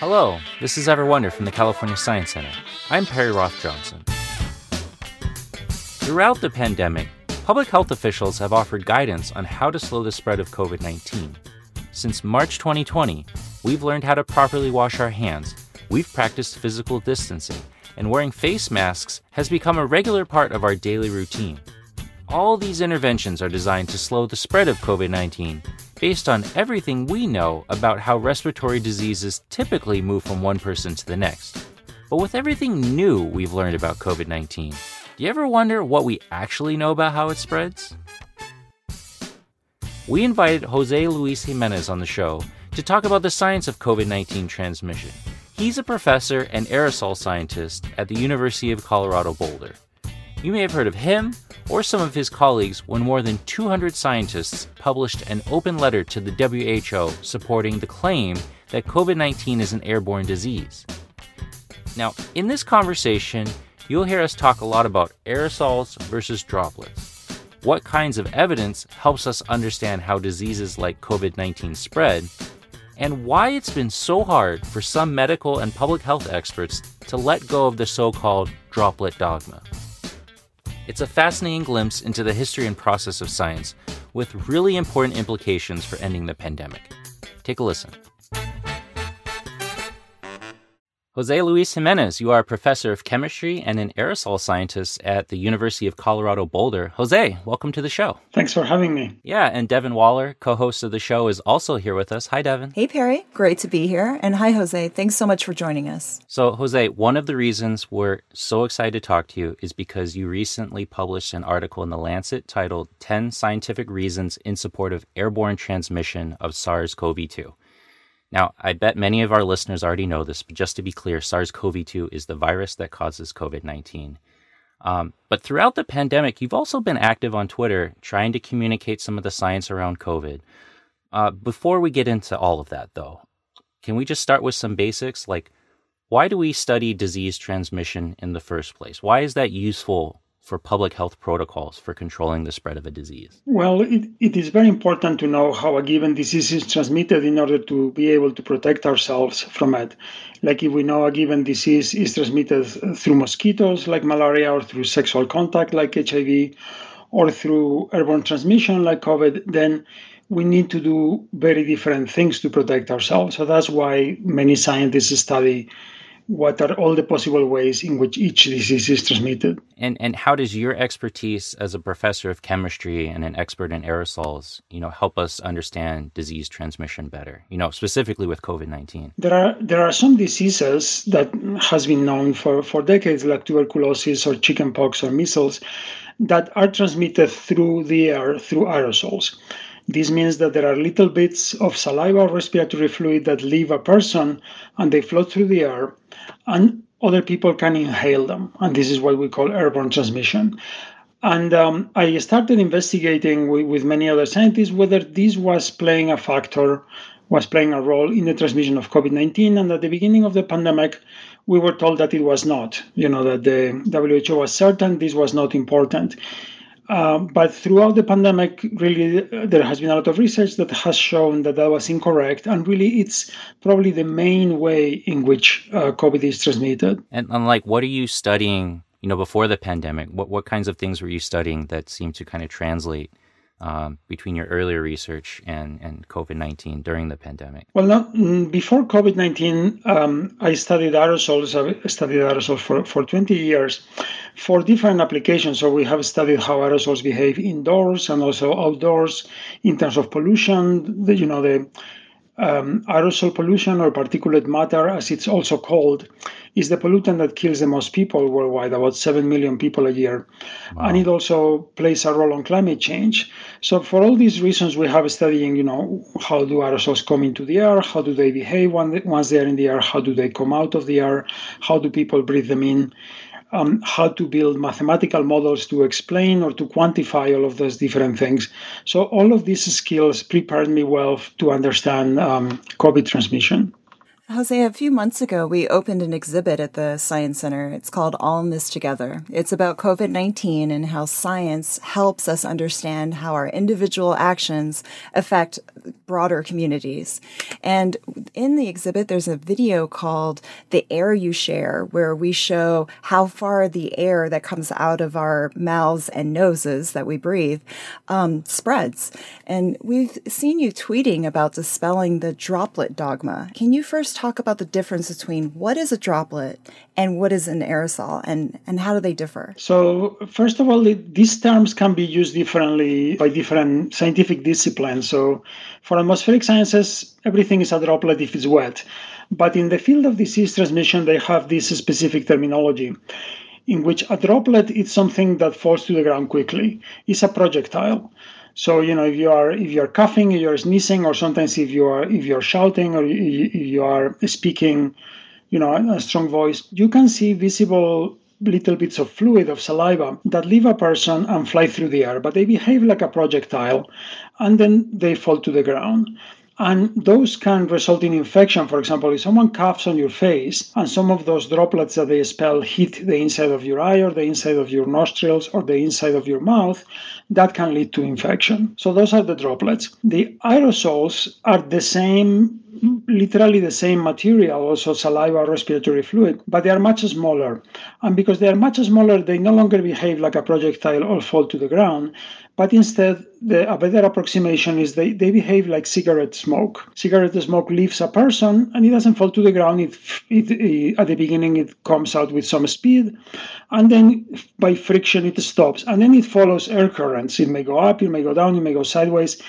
Hello, this is Ever Wonder from the California Science Center. I'm Perry Roth Johnson. Throughout the pandemic, public health officials have offered guidance on how to slow the spread of COVID 19. Since March 2020, we've learned how to properly wash our hands, we've practiced physical distancing, and wearing face masks has become a regular part of our daily routine. All these interventions are designed to slow the spread of COVID 19 based on everything we know about how respiratory diseases typically move from one person to the next. But with everything new we've learned about COVID 19, do you ever wonder what we actually know about how it spreads? We invited Jose Luis Jimenez on the show to talk about the science of COVID 19 transmission. He's a professor and aerosol scientist at the University of Colorado Boulder. You may have heard of him or some of his colleagues when more than 200 scientists published an open letter to the WHO supporting the claim that COVID 19 is an airborne disease. Now, in this conversation, you'll hear us talk a lot about aerosols versus droplets. What kinds of evidence helps us understand how diseases like COVID 19 spread, and why it's been so hard for some medical and public health experts to let go of the so called droplet dogma. It's a fascinating glimpse into the history and process of science with really important implications for ending the pandemic. Take a listen. Jose Luis Jimenez, you are a professor of chemistry and an aerosol scientist at the University of Colorado Boulder. Jose, welcome to the show. Thanks for having me. Yeah, and Devin Waller, co host of the show, is also here with us. Hi, Devin. Hey, Perry. Great to be here. And hi, Jose. Thanks so much for joining us. So, Jose, one of the reasons we're so excited to talk to you is because you recently published an article in The Lancet titled 10 Scientific Reasons in Support of Airborne Transmission of SARS CoV 2. Now, I bet many of our listeners already know this, but just to be clear, SARS CoV 2 is the virus that causes COVID 19. Um, but throughout the pandemic, you've also been active on Twitter trying to communicate some of the science around COVID. Uh, before we get into all of that, though, can we just start with some basics? Like, why do we study disease transmission in the first place? Why is that useful for public health protocols for controlling the spread of a disease? Well, it, it is very important to know how a given disease is transmitted in order to be able to protect ourselves from it. Like if we know a given disease is transmitted through mosquitoes, like malaria, or through sexual contact, like HIV, or through airborne transmission, like COVID, then we need to do very different things to protect ourselves. So that's why many scientists study what are all the possible ways in which each disease is transmitted. And and how does your expertise as a professor of chemistry and an expert in aerosols, you know, help us understand disease transmission better? You know, specifically with COVID-19. There are there are some diseases that has been known for, for decades, like tuberculosis or chickenpox or measles, that are transmitted through the air through aerosols. This means that there are little bits of saliva or respiratory fluid that leave a person and they float through the air, and other people can inhale them. And this is what we call airborne transmission. And um, I started investigating with, with many other scientists whether this was playing a factor, was playing a role in the transmission of COVID 19. And at the beginning of the pandemic, we were told that it was not, you know, that the WHO was certain this was not important. Um, but throughout the pandemic, really, there has been a lot of research that has shown that that was incorrect. And really, it's probably the main way in which uh, COVID is transmitted. And, and like, what are you studying? You know, before the pandemic, what what kinds of things were you studying that seem to kind of translate um, between your earlier research and, and COVID 19 during the pandemic? Well, not, mm, before COVID 19, um, I studied aerosols. I studied aerosols for, for 20 years for different applications. So we have studied how aerosols behave indoors and also outdoors in terms of pollution, the, you know, the um, aerosol pollution or particulate matter, as it's also called, is the pollutant that kills the most people worldwide, about 7 million people a year. Wow. And it also plays a role on climate change. So for all these reasons, we have studying, you know, how do aerosols come into the air? How do they behave once they're in the air? How do they come out of the air? How do people breathe them in? Um, how to build mathematical models to explain or to quantify all of those different things. So all of these skills prepared me well to understand um, COVID transmission. Jose, a few months ago, we opened an exhibit at the Science Center. It's called All in This Together. It's about COVID 19 and how science helps us understand how our individual actions affect broader communities. And in the exhibit, there's a video called The Air You Share, where we show how far the air that comes out of our mouths and noses that we breathe um, spreads. And we've seen you tweeting about dispelling the droplet dogma. Can you first talk about the difference between what is a droplet and what is an aerosol and, and how do they differ? So, first of all, these terms can be used differently by different scientific disciplines. So, for atmospheric sciences, everything is a droplet if it's wet. But in the field of disease transmission, they have this specific terminology in which a droplet is something that falls to the ground quickly. It's a projectile. So you know if you are if you're coughing, if you're sneezing, or sometimes if you are if you're shouting or if you are speaking, you know, a strong voice, you can see visible little bits of fluid of saliva that leave a person and fly through the air, but they behave like a projectile, and then they fall to the ground. And those can result in infection. For example, if someone coughs on your face and some of those droplets that they expel hit the inside of your eye or the inside of your nostrils or the inside of your mouth, that can lead to infection. So those are the droplets. The aerosols are the same literally the same material, also saliva, respiratory fluid, but they are much smaller. And because they are much smaller, they no longer behave like a projectile or fall to the ground, but instead, the, a better approximation is they, they behave like cigarette smoke. Cigarette smoke leaves a person and it doesn't fall to the ground. It, it, it, at the beginning, it comes out with some speed, and then by friction, it stops. And then it follows air currents. It may go up, it may go down, it may go sideways,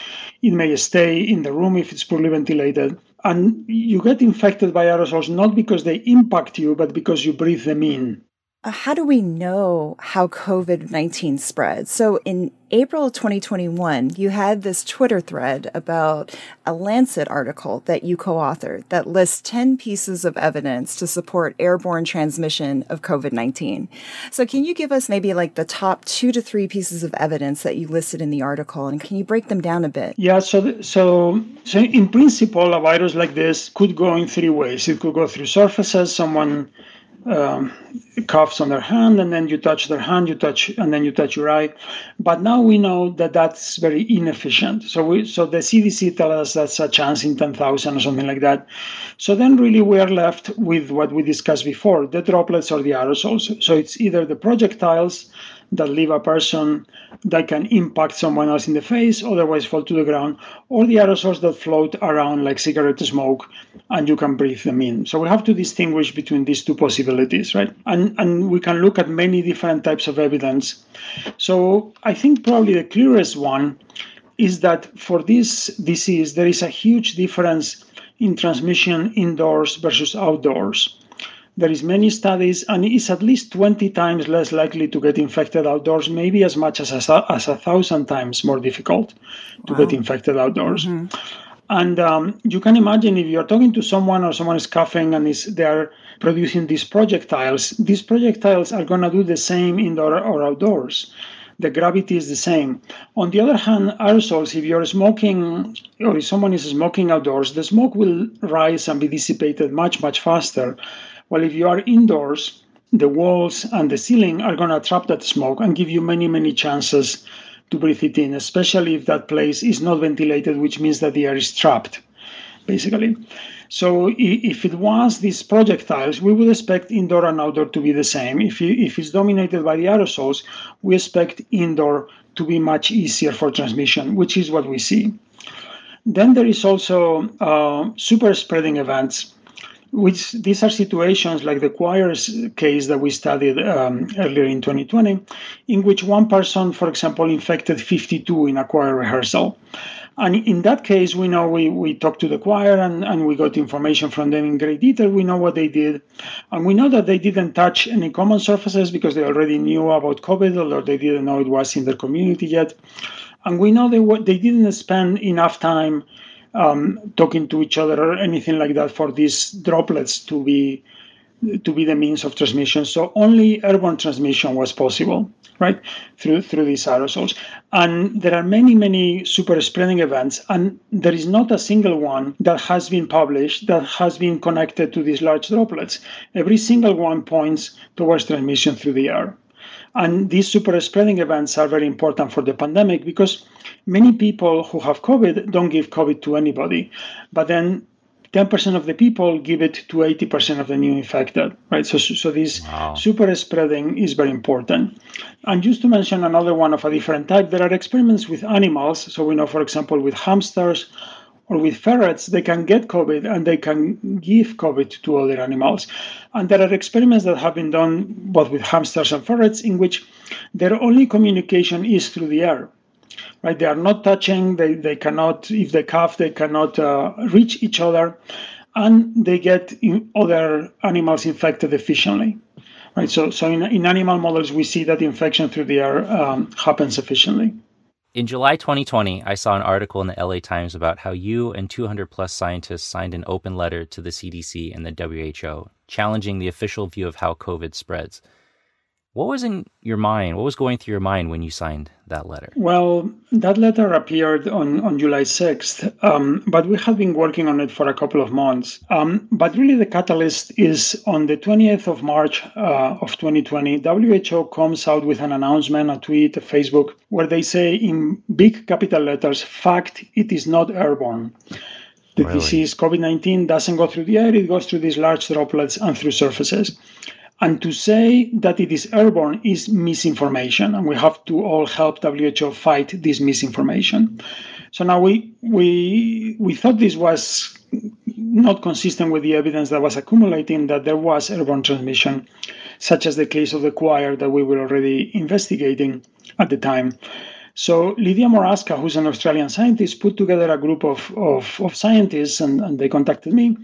it may stay in the room if it's poorly ventilated. And you get infected by aerosols not because they impact you, but because you breathe them in. Uh, how do we know how COVID 19 spreads? So, in April of 2021, you had this Twitter thread about a Lancet article that you co authored that lists 10 pieces of evidence to support airborne transmission of COVID 19. So, can you give us maybe like the top two to three pieces of evidence that you listed in the article, and can you break them down a bit? Yeah, so, so, so in principle, a virus like this could go in three ways. It could go through surfaces, someone um, coughs on their hand, and then you touch their hand, you touch, and then you touch your eye. But now we know that that's very inefficient. So we, so the CDC tells us that's a chance in 10,000 or something like that. So then really we are left with what we discussed before, the droplets or the aerosols. So it's either the projectiles that leave a person that can impact someone else in the face, otherwise fall to the ground, or the aerosols that float around like cigarette smoke and you can breathe them in. So we have to distinguish between these two possibilities, right? And and we can look at many different types of evidence. So I think probably the clearest one is that for this disease there is a huge difference in transmission indoors versus outdoors. There is many studies, and it's at least 20 times less likely to get infected outdoors, maybe as much as a, as a thousand times more difficult to wow. get infected outdoors. Mm-hmm. And um, you can imagine if you're talking to someone or someone is coughing and is they're producing these projectiles, these projectiles are going to do the same indoor or outdoors. The gravity is the same. On the other hand, aerosols, if you're smoking or if someone is smoking outdoors, the smoke will rise and be dissipated much, much faster well, if you are indoors, the walls and the ceiling are going to trap that smoke and give you many, many chances to breathe it in, especially if that place is not ventilated, which means that the air is trapped, basically. So if it was these projectiles, we would expect indoor and outdoor to be the same. If, if it's dominated by the aerosols, we expect indoor to be much easier for transmission, which is what we see. Then there is also uh, super spreading events which these are situations like the choir's case that we studied um, earlier in 2020, in which one person, for example, infected 52 in a choir rehearsal. And in that case, we know we, we talked to the choir and, and we got information from them in great detail. We know what they did. And we know that they didn't touch any common surfaces because they already knew about COVID, although they didn't know it was in their community yet. And we know they, they didn't spend enough time um, talking to each other or anything like that for these droplets to be to be the means of transmission. So only airborne transmission was possible, right, through through these aerosols. And there are many, many super spreading events, and there is not a single one that has been published that has been connected to these large droplets. Every single one points towards transmission through the air. And these super spreading events are very important for the pandemic because many people who have COVID don't give COVID to anybody. But then 10% of the people give it to 80% of the new infected, right? So, so this wow. super spreading is very important. And just to mention another one of a different type, there are experiments with animals. So we know, for example, with hamsters or with ferrets, they can get COVID and they can give COVID to other animals. And there are experiments that have been done both with hamsters and ferrets in which their only communication is through the air right? They are not touching. They, they cannot, if they cough, they cannot uh, reach each other, and they get other animals infected efficiently, right? So, so in, in animal models, we see that infection through the air um, happens efficiently. In July 2020, I saw an article in the LA Times about how you and 200 plus scientists signed an open letter to the CDC and the WHO challenging the official view of how COVID spreads. What was in your mind? What was going through your mind when you signed that letter? Well, that letter appeared on, on July 6th, um, but we had been working on it for a couple of months. Um, but really, the catalyst is on the 20th of March uh, of 2020, WHO comes out with an announcement, a tweet, a Facebook, where they say in big capital letters, fact, it is not airborne. The really? disease, COVID 19, doesn't go through the air, it goes through these large droplets and through surfaces. And to say that it is airborne is misinformation, and we have to all help WHO fight this misinformation. So now we we we thought this was not consistent with the evidence that was accumulating that there was airborne transmission, such as the case of the choir that we were already investigating at the time. So Lidia Morawska, who's an Australian scientist, put together a group of, of, of scientists, and, and, they contacted me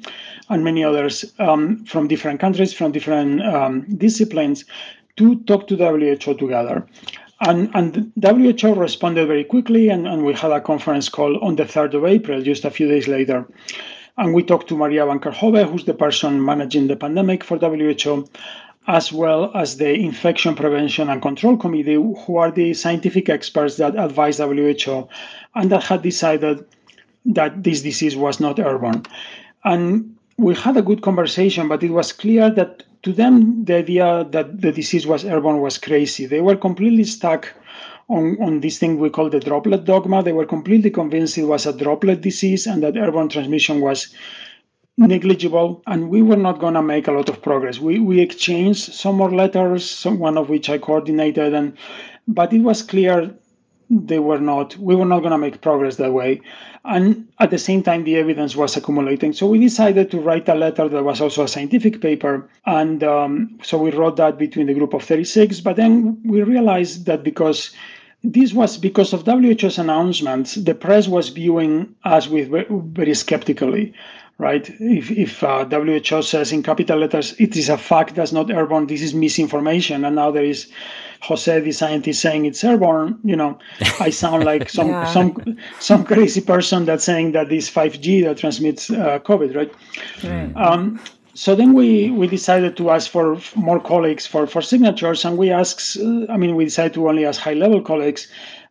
and many others um, from different countries, from different um, disciplines, to talk to WHO together. And, and WHO responded very quickly, and, and we had a conference call on the 3rd of April, just a few days later. And we talked to Maria van Kerkhove, who's the person managing the pandemic for WHO, as well as the Infection Prevention and Control Committee, who are the scientific experts that advise WHO and that had decided that this disease was not airborne. And we had a good conversation, but it was clear that to them, the idea that the disease was airborne was crazy. They were completely stuck on, on this thing we call the droplet dogma. They were completely convinced it was a droplet disease and that airborne transmission was negligible and we were not going to make a lot of progress. We we exchanged some more letters some, one of which i coordinated and but it was clear they were not we were not going to make progress that way. And at the same time the evidence was accumulating. So we decided to write a letter that was also a scientific paper and um, so we wrote that between the group of 36 but then we realized that because this was because of WHO's announcements, the press was viewing us with very skeptically right? If, if uh, WHO says in capital letters, it is a fact that's not airborne, this is misinformation, and now there is Jose, the scientist, saying it's airborne, you know, I sound like some yeah. some some crazy person that's saying that this 5G that transmits uh, COVID, right? right. Um, so then we, we decided to ask for more colleagues for, for signatures, and we asked, uh, I mean, we decided to only ask high level colleagues,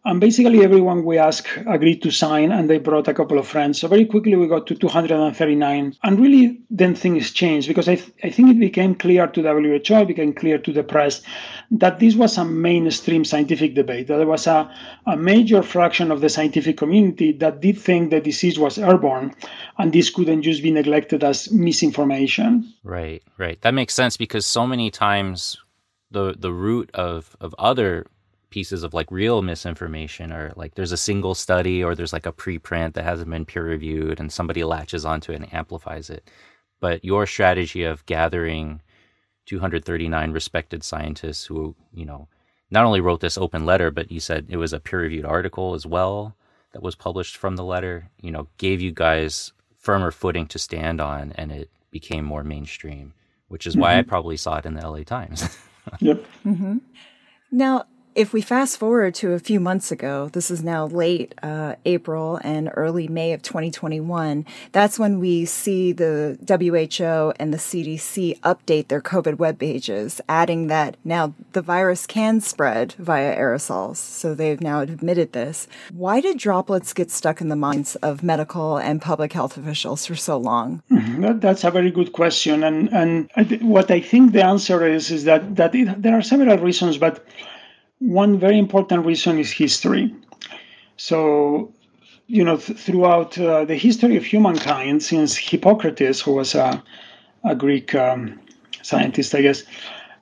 and basically, everyone we asked agreed to sign, and they brought a couple of friends. So very quickly, we got to 239. And really, then things changed because I, th- I think it became clear to WHO, it became clear to the press that this was a mainstream scientific debate. That there was a, a major fraction of the scientific community that did think the disease was airborne, and this couldn't just be neglected as misinformation. Right, right. That makes sense because so many times the the root of of other pieces of like real misinformation or like there's a single study or there's like a preprint that hasn't been peer reviewed and somebody latches onto it and amplifies it. But your strategy of gathering 239 respected scientists who, you know, not only wrote this open letter, but you said it was a peer reviewed article as well that was published from the letter, you know, gave you guys firmer footing to stand on and it became more mainstream, which is mm-hmm. why I mm-hmm. probably saw it in the LA Times. yep. Mm-hmm. Now, If we fast forward to a few months ago, this is now late uh, April and early May of 2021, that's when we see the WHO and the CDC update their COVID web pages, adding that now the virus can spread via aerosols. So they've now admitted this. Why did droplets get stuck in the minds of medical and public health officials for so long? Mm-hmm. That's a very good question. And, and what I think the answer is, is that, that it, there are several reasons, but one very important reason is history. So, you know, th- throughout uh, the history of humankind, since Hippocrates, who was a, a Greek um, scientist, I guess,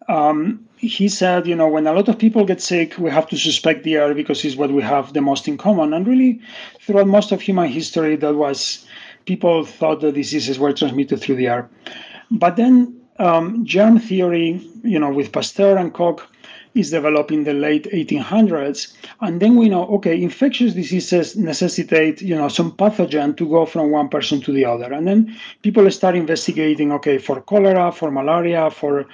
um, he said, you know, when a lot of people get sick, we have to suspect the air because it's what we have the most in common. And really, throughout most of human history, that was people thought the diseases were transmitted through the air. But then um, germ theory, you know, with Pasteur and Koch, is developed in the late 1800s and then we know okay infectious diseases necessitate you know some pathogen to go from one person to the other. And then people start investigating okay for cholera for malaria for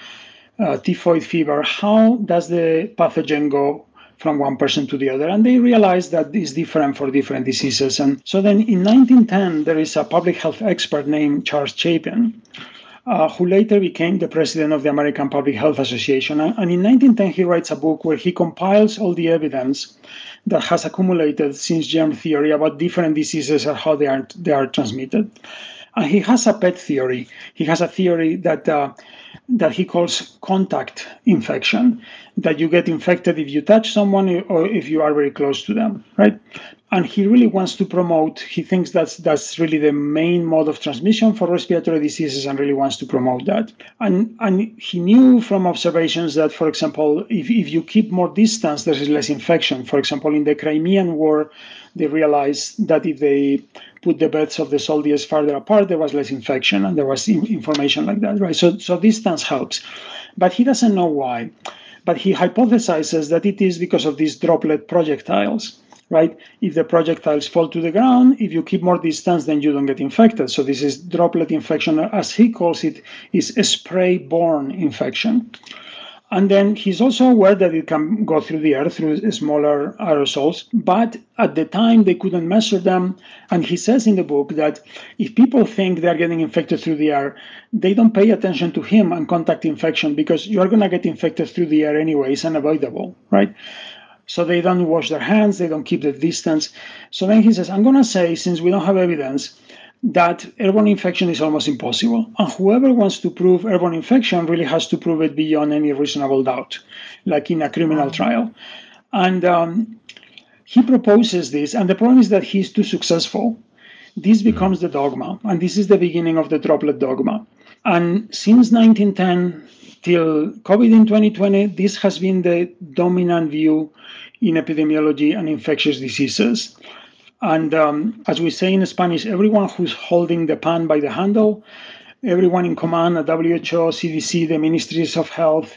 uh, typhoid fever how does the pathogen go from one person to the other? And they realize that it's different for different diseases. And so then in 1910 there is a public health expert named charles chapin uh, who later became the president of the American Public Health Association. And, in 1910, he writes a book where he compiles all the evidence that has accumulated since germ theory about different diseases and how they are, they are transmitted. And he has a pet theory. He has a theory that uh, that he calls contact infection, that you get infected if you touch someone or if you are very close to them, right? And he really wants to promote he thinks that's that's really the main mode of transmission for respiratory diseases and really wants to promote that. And and he knew from observations that for example if, if you keep more distance there is less infection. For example in the crimean war they realized that if they put the beds of the soldiers farther apart there was less infection and there was information like that right? So so distance helps. But he doesn't know why. But he hypothesizes that it is because of these droplet projectiles right? If the projectiles fall to the ground, if you keep more distance, then you don't get infected. So this is droplet infection, as he calls it, is a spray-borne infection. And then he's also aware that it can go through the air through smaller aerosols, but at the time they couldn't measure them. And he says in the book that if people think they're getting infected through the air, they don't pay attention to him and contact infection because you're going to get infected through the air anyway. It's unavoidable, right? So they don't wash their hands, they don't keep the distance. So then he says, I'm going to say, since we don't have evidence, that airborne infection is almost impossible. And whoever wants to prove airborne infection really has to prove it beyond any reasonable doubt, like in a criminal trial. And um, he proposes this, and the problem is that he's too successful. This becomes the dogma, and this is the beginning of the droplet dogma. And since 1910 till COVID in 2020, this has been the dominant view in epidemiology and infectious diseases. And um, as we say in Spanish, everyone who's holding the pan by the handle, everyone in command at WHO, CDC, the ministries of health,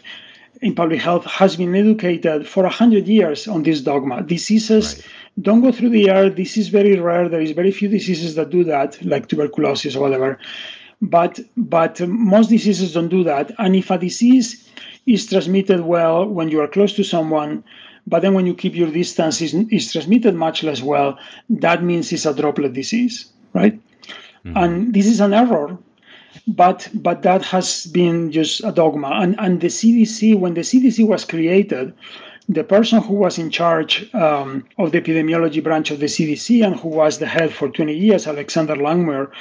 in public health, has been educated for 100 years on this dogma. Diseases right. don't go through the air. This is very rare. There is very few diseases that do that, like tuberculosis or whatever. But, but most diseases don't do that. And if a disease is transmitted well when you are close to someone, but then when you keep your distance, is, is transmitted much less well. That means it's a droplet disease, right? Mm-hmm. And this is an error, but but that has been just a dogma. And and the CDC, when the CDC was created, the person who was in charge um, of the epidemiology branch of the CDC and who was the head for 20 years, Alexander Langmuir,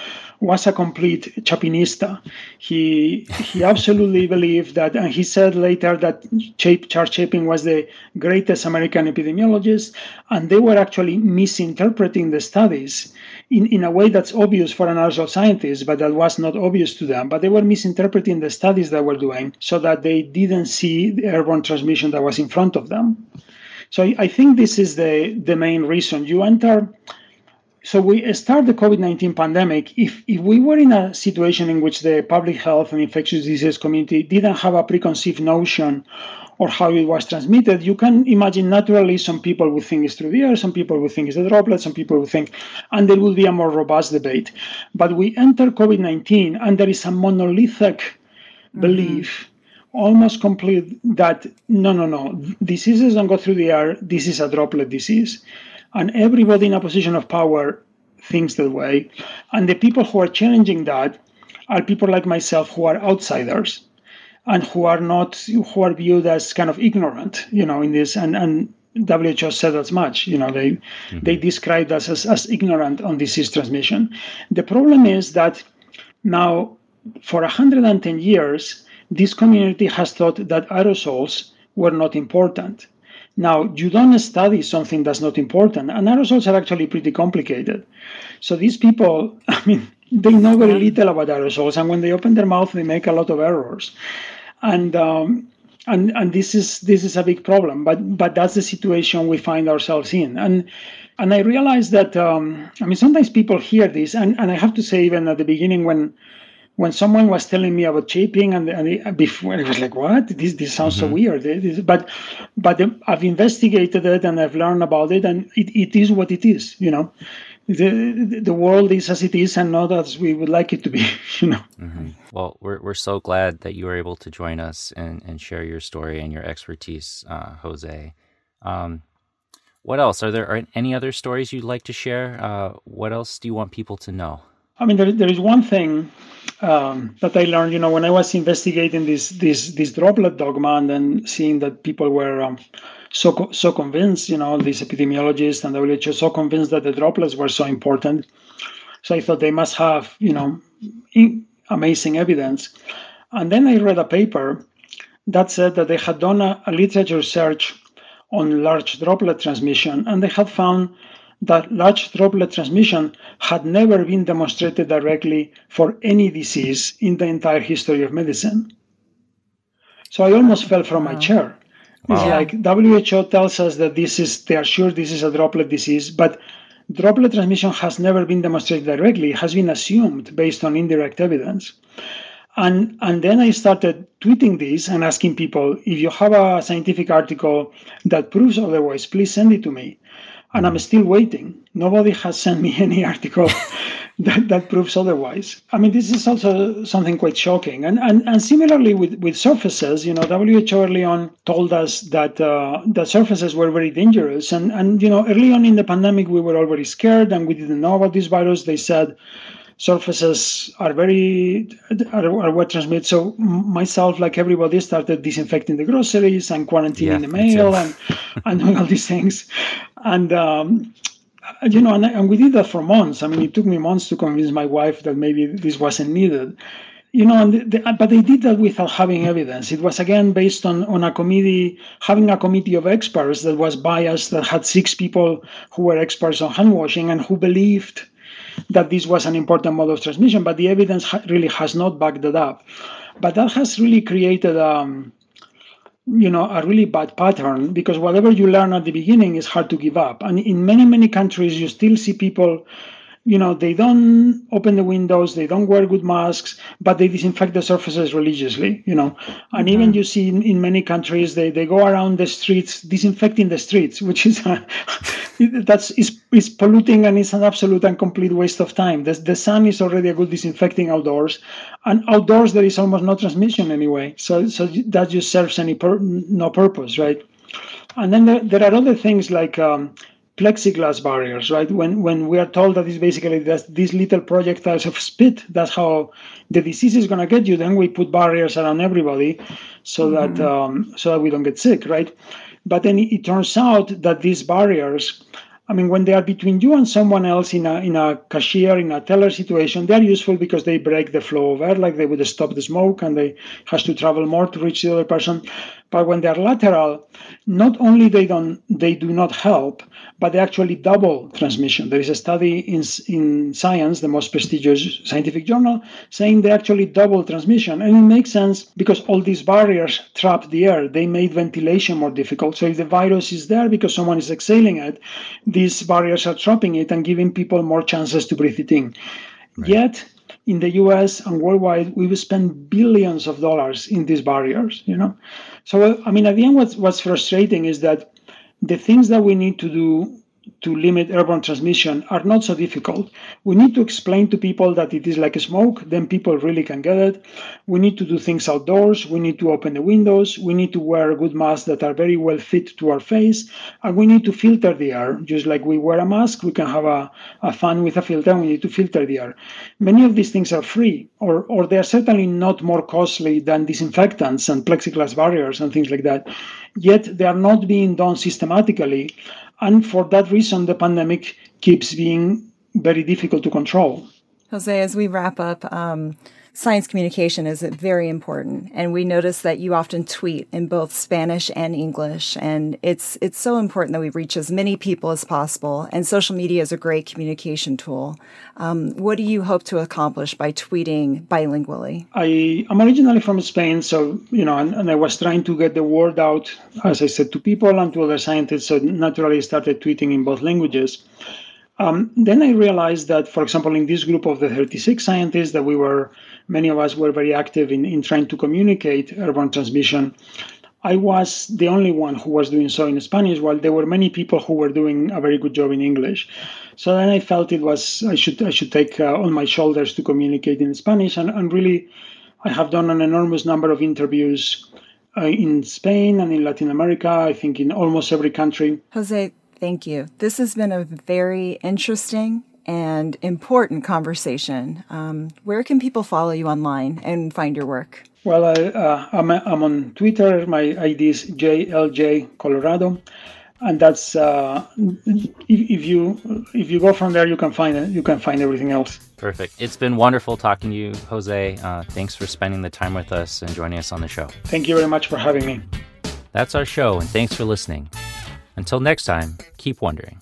was a complete Chapinista. He he absolutely believed that, and he said later that Charles Chapin was the greatest American epidemiologist, and they were actually misinterpreting the studies in, in a way that's obvious for an aerosol scientist, but that was not obvious to them. But they were misinterpreting the studies they were doing so that they didn't see the airborne transmission that was in front of them. So I think this is the, the main reason. You enter so we start the COVID-19 pandemic. If, if we were in a situation in which the public health and infectious disease community didn't have a preconceived notion or how it was transmitted, you can imagine naturally some people would think it's through the air, some people would think it's the droplet, some people would think, and there would be a more robust debate. But we enter COVID 19 and there is a monolithic mm-hmm. belief almost complete that no, no, no, diseases don't go through the air. This is a droplet disease. And everybody in a position of power thinks that way. And the people who are challenging that are people like myself who are outsiders and who are not who are viewed as kind of ignorant, you know, in this and and WHO said as much. You know, they mm-hmm. they described us as, as ignorant on disease transmission. The problem is that now, for 110 years, this community has thought that aerosols were not important. Now, you don't study something that's not important, and aerosols are actually pretty complicated. So these people, I mean, they know very little about aerosols, and when they open their mouth, they make a lot of errors. And um, and and this is this is a big problem but but that's the situation we find ourselves in and and i realize that um, i mean sometimes people hear this and and i have to say even at the beginning when when someone was telling me about Chapin and, and before it was like what? This this sounds mm-hmm. so weird this, but but i've investigated it and i've learned about it and it, it is what it is you know? The the world is as it is and not as we would like it to be you know? Mm-hmm. well we're, we're so glad that you were able to join us and, and share your story and your expertise uh, jose. Um, what else? Are there any other stories you'd like to share? Uh, what else do you want people to know i mean there, there is one thing um, that i learned you know when i was investigating this this this droplet dogma and then seeing that people were um, so so convinced, you know, these epidemiologists and WHO so convinced that the droplets were so important. So I thought they must have, you know, amazing evidence. And then I read a paper that said that they had done a, a literature search on large droplet transmission, and they had found that large droplet transmission had never been demonstrated directly for any disease in the entire history of medicine. So I almost fell from my chair. Wow. It's like WHO tells us that this is, they are sure this is a droplet disease, but droplet transmission has never been demonstrated directly, it has been assumed based on indirect evidence. And, and then I started tweeting this and asking people if you have a scientific article that proves otherwise, please send it to me. And I'm still waiting. Nobody has sent me any article that, that proves otherwise. I mean, this is also something quite shocking. And, and, and similarly with, with surfaces, you know, WHO early on told us that uh, the surfaces were very dangerous. And, and, you know, early on in the pandemic, we were already scared and we didn't know about this virus. They said, surfaces are very are, are what transmit. So myself, like everybody, started disinfecting the groceries and quarantining yeah, the mail and and doing all these things. And um, you know, and, and we did that for months. I mean, it took me months to convince my wife that maybe this wasn't needed. You know, and the, but they did that without having evidence. It was again based on on a committee having a committee of experts that was biased, that had six people who were experts on hand washing and who believed that this was an important mode of transmission. But the evidence ha- really has not backed it up. But that has really created um, you know a really bad pattern because whatever you learn at the beginning is hard to give up and in many many countries you still see people you know they don't open the windows they don't wear good masks but they disinfect the surfaces religiously you know. And mm-hmm. even you see in, in many countries they, they go around the streets disinfecting the streets which is a, that's is, is polluting and it's an absolute and complete waste of time. The, the sun is already a good disinfecting outdoors and outdoors there is almost no transmission anyway so so that just serves any pur- no purpose right? And then there, there are other things like um, plexiglass barriers, right? When when we are told that it's basically that these little projectiles of spit, that's how the disease is going to get you. Then we put barriers around everybody, so mm-hmm. that um, so that we don't get sick, right? But then it, it turns out that these barriers I mean, when they are between you and someone else in a in a cashier in a teller situation, they are useful because they break the flow of air, like they would stop the smoke, and they has to travel more to reach the other person. But when they are lateral, not only they don't they do not help, but they actually double transmission. There is a study in in Science, the most prestigious scientific journal, saying they actually double transmission, and it makes sense because all these barriers trap the air. They made ventilation more difficult. So if the virus is there because someone is exhaling it these barriers are trapping it and giving people more chances to breathe it in. Right. Yet, in the US and worldwide, we spend billions of dollars in these barriers, you know? So, I mean, at the end, what's, what's frustrating is that the things that we need to do to limit airborne transmission are not so difficult. We need to explain to people that it is like smoke, then people really can get it. We need to do things outdoors. We need to open the windows. We need to wear good masks that are very well fit to our face. And we need to filter the air. Just like we wear a mask, we can have a, a fan with a filter, we need to filter the air. Many of these things are free, or, or they are certainly not more costly than disinfectants and plexiglass barriers and things like that. Yet they are not being done systematically and for that reason, the pandemic keeps being very difficult to control. Jose, as we wrap up, um, science communication is very important. And we notice that you often tweet in both Spanish and English. And it's it's so important that we reach as many people as possible. And social media is a great communication tool. Um, what do you hope to accomplish by tweeting bilingually? I am originally from Spain so you know and, and I was trying to get the word out as I said to people and to other scientists. So naturally started tweeting in both languages um, then I realized that, for example, in this group of the 36 scientists that we were, many of us were very active in, in trying to communicate airborne transmission. I was the only one who was doing so in Spanish, while there were many people who were doing a very good job in English. So then I felt it was I should I should take uh, on my shoulders to communicate in Spanish, and, and really, I have done an enormous number of interviews uh, in Spain and in Latin America. I think in almost every country. Jose, Thank you. This has been a very interesting and important conversation. Um, where can people follow you online and find your work? Well, I, uh, I'm, I'm, on Twitter. My ID is JLJ Colorado, and that's uh, if, if, you if you go from there, you can find it. You can find everything else. Perfect. It's been wonderful talking to you, Jose. Uh, thanks for spending the time with us and joining us on the show. Thank you very much for having me. That's our show, and thanks for listening. Until next time, keep wondering.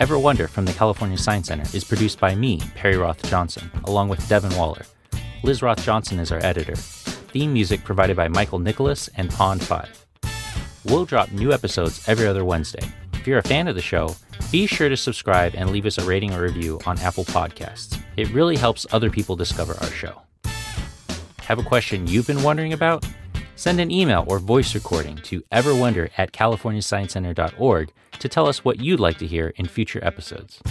Ever Wonder from the California Science Center is produced by me, Perry Roth Johnson, along with Devin Waller. Liz Roth Johnson is our editor. Theme music provided by Michael Nicholas and Pond 5. We'll drop new episodes every other Wednesday. If you're a fan of the show, be sure to subscribe and leave us a rating or review on Apple Podcasts. It really helps other people discover our show. Have a question you've been wondering about? Send an email or voice recording to everwonder at californiasciencecenter.org to tell us what you'd like to hear in future episodes.